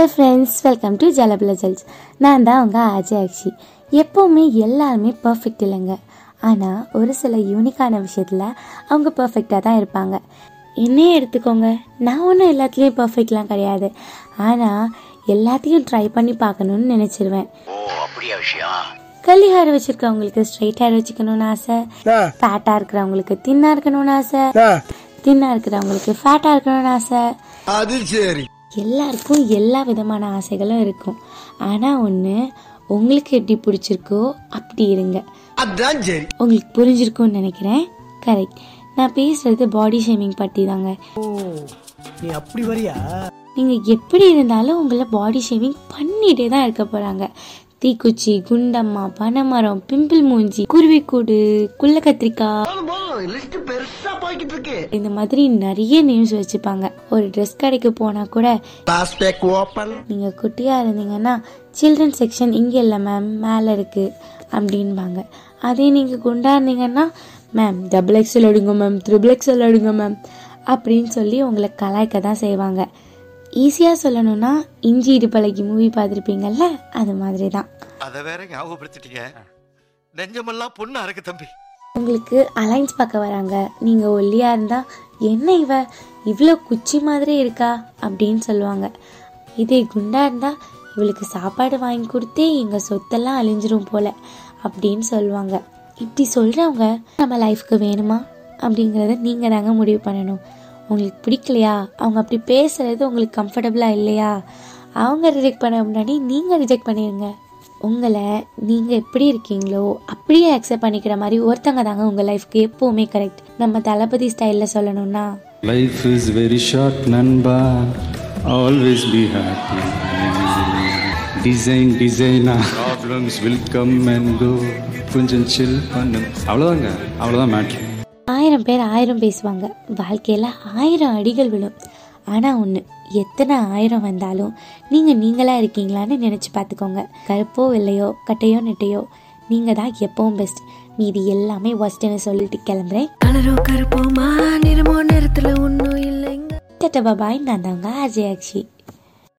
Hello friends welcome to ஜலபல ஜல்ஸ் நான் தான் அவங்க அஜய் அக்ஷி. எப்போவுமே எல்லாருமே பர்ஃபெக்ட் இல்லைங்க. ஆனால் ஒரு சில யூனிக்கான விஷயத்தில் அவங்க பர்ஃபெக்டாக தான் இருப்பாங்க. என்னையே எடுத்துக்கோங்க. நான் ஒன்றும் எல்லாத்துலேயும் பர்ஃபெக்ட்லாம் கிடையாது. ஆனால் எல்லாத்தையும் ட்ரை பண்ணி பார்க்கணுன்னு நினச்சிருவேன். ஓ அப்படியா விஷயம்? கல்லி ஹேர் வச்சிருக்கவங்களுக்கு ஸ்ட்ரைட் ஹேர் வச்சுக்கணும்னு ஆசை. ஃபேட்டாக இருக்கிறவங்களுக்கு தின்னாக இருக்கணும்னு ஆசை. தின்னாக இருக்கிறவங்களுக்கு ஃபேட்டாக இருக்கணும்னு ஆசை. அது சரி. எல்லாருக்கும் எல்லா விதமான ஆசைகளும் இருக்கும். ஆனால் ஒன்று உங்களுக்கு எப்படி பிடிச்சிருக்கோ அப்படி இருங்க. உங்களுக்கு புரிஞ்சிருக்கும்னு நினைக்கிறேன். கரெக்ட் நான் பேசுறது பாடி ஷேமிங் பற்றி தாங்க. நீ அப்படி வரியா? நீங்கள் எப்படி இருந்தாலும் உங்களை பாடி ஷேமிங் பண்ணிகிட்டே தான் இருக்க போகிறாங்க தீக்குச்சி குண்டம்மா பனைமரம் பிம்பிள் மூஞ்சி குருவிக்கூடு குள்ள கத்திரிக்காய் இந்த மாதிரி நிறைய நேம்ஸ் வச்சுப்பாங்க. ஒரு ட்ரெஸ் கடைக்கு போனால் கூட நீங்க குட்டியா நீங்கள் குட்டியாக இருந்தீங்கன்னா சில்ட்ரன் செக்ஷன் இங்கே இல்லை மேம் மேலே இருக்குது அப்படின்பாங்க. அதே நீங்கள் குண்டா இருந்தீங்கன்னா மேம் டபுள் எக்ஸல் எடுங்க மேம் த்ரிபிள் எக்ஸல் எடுங்க மேம் அப்படின்னு சொல்லி உங்களை கலாய்க்க தான் செய்வாங்க. ஈஸியாக சொல்லணும்னா இஞ்சி இடுப்பழகி மூவி பார்த்துருப்பீங்கல்ல அது மாதிரி தான் அத வேற ஞாபகப்படுத்திட்டீங்க. நெஞ்சமெல்லாம் பொண்ணு அறக்கு தம்பி. உங்களுக்கு அலைன்ஸ் பார்க்க வராங்க. நீங்கள் ஒல்லியாக இருந்தால் என்ன இவ? இவ்வளோ குச்சி மாதிரி இருக்கா? அப்படின்னு சொல்லுவாங்க. இதே குண்டா இருந்தால் இவளுக்கு சாப்பாடு வாங்கி கொடுத்தே எங்கள் சொத்தெல்லாம் அழிஞ்சிரும் போல அப்படின்னு சொல்லுவாங்க. இப்படி சொல்கிறவங்க நம்ம லைஃப்க்கு வேணுமா? அப்படிங்கிறத நீங்கள் தாங்க முடிவு பண்ணணும். உங்களுக்கு பிடிக்கலையா? அவங்க அப்படி பேசுகிறது உங்களுக்கு கம்ஃபர்டபுளாக இல்லையா? அவங்க ரிஜெக்ட் பண்ண முன்னாடி நீங்கள் ரிஜெக்ட் பண்ணிடுங்க உங்களை நீங்கள் எப்படி இருக்கீங்களோ அப்படியே அக்செப்ட் பண்ணிக்கிற மாதிரி ஒருத்தங்க தாங்க உங்கள் லைஃப்க்கு எப்போவுமே கரெக்ட் நம்ம தளபதி ஸ்டைலில் சொல்லணும்னா? லைஃப் இஸ் வெரி ஷார்ட் நண்பா. ஆல்வேஸ் பி ஹாப்பி டிசைன் டிசைனா problems will come and go கொஞ்சம் சில் பண்ணு அவ்வளோதாங்க அவ்வளோதான் மேட்ரு ஆயிரம் பேர் ஆயிரம் பேசுவாங்க. வாழ்க்கையில் ஆயிரம் அடிகள் விழும். ஆனால் ஒன்று எத்தனை ஆயிரம் வந்தாலும் நீங்கள் நீங்களாக இருக்கீங்களான்னு நினச்சி பார்த்துக்கோங்க. கருப்போ வெள்ளையோ கட்டையோ நெட்டையோ நீங்கள் தான் எப்பவும் பெஸ்ட் மீதி எல்லாமே ஒஸ்ட்டுன்னு சொல்லிட்டு கிளம்புறேன். கலரோ கருப்போமா நிறமோ நேரத்துல ஒன்னும் இல்லைங்க. டட்டா பாபாய் நான் தாங்க அஜய் அக்ஷி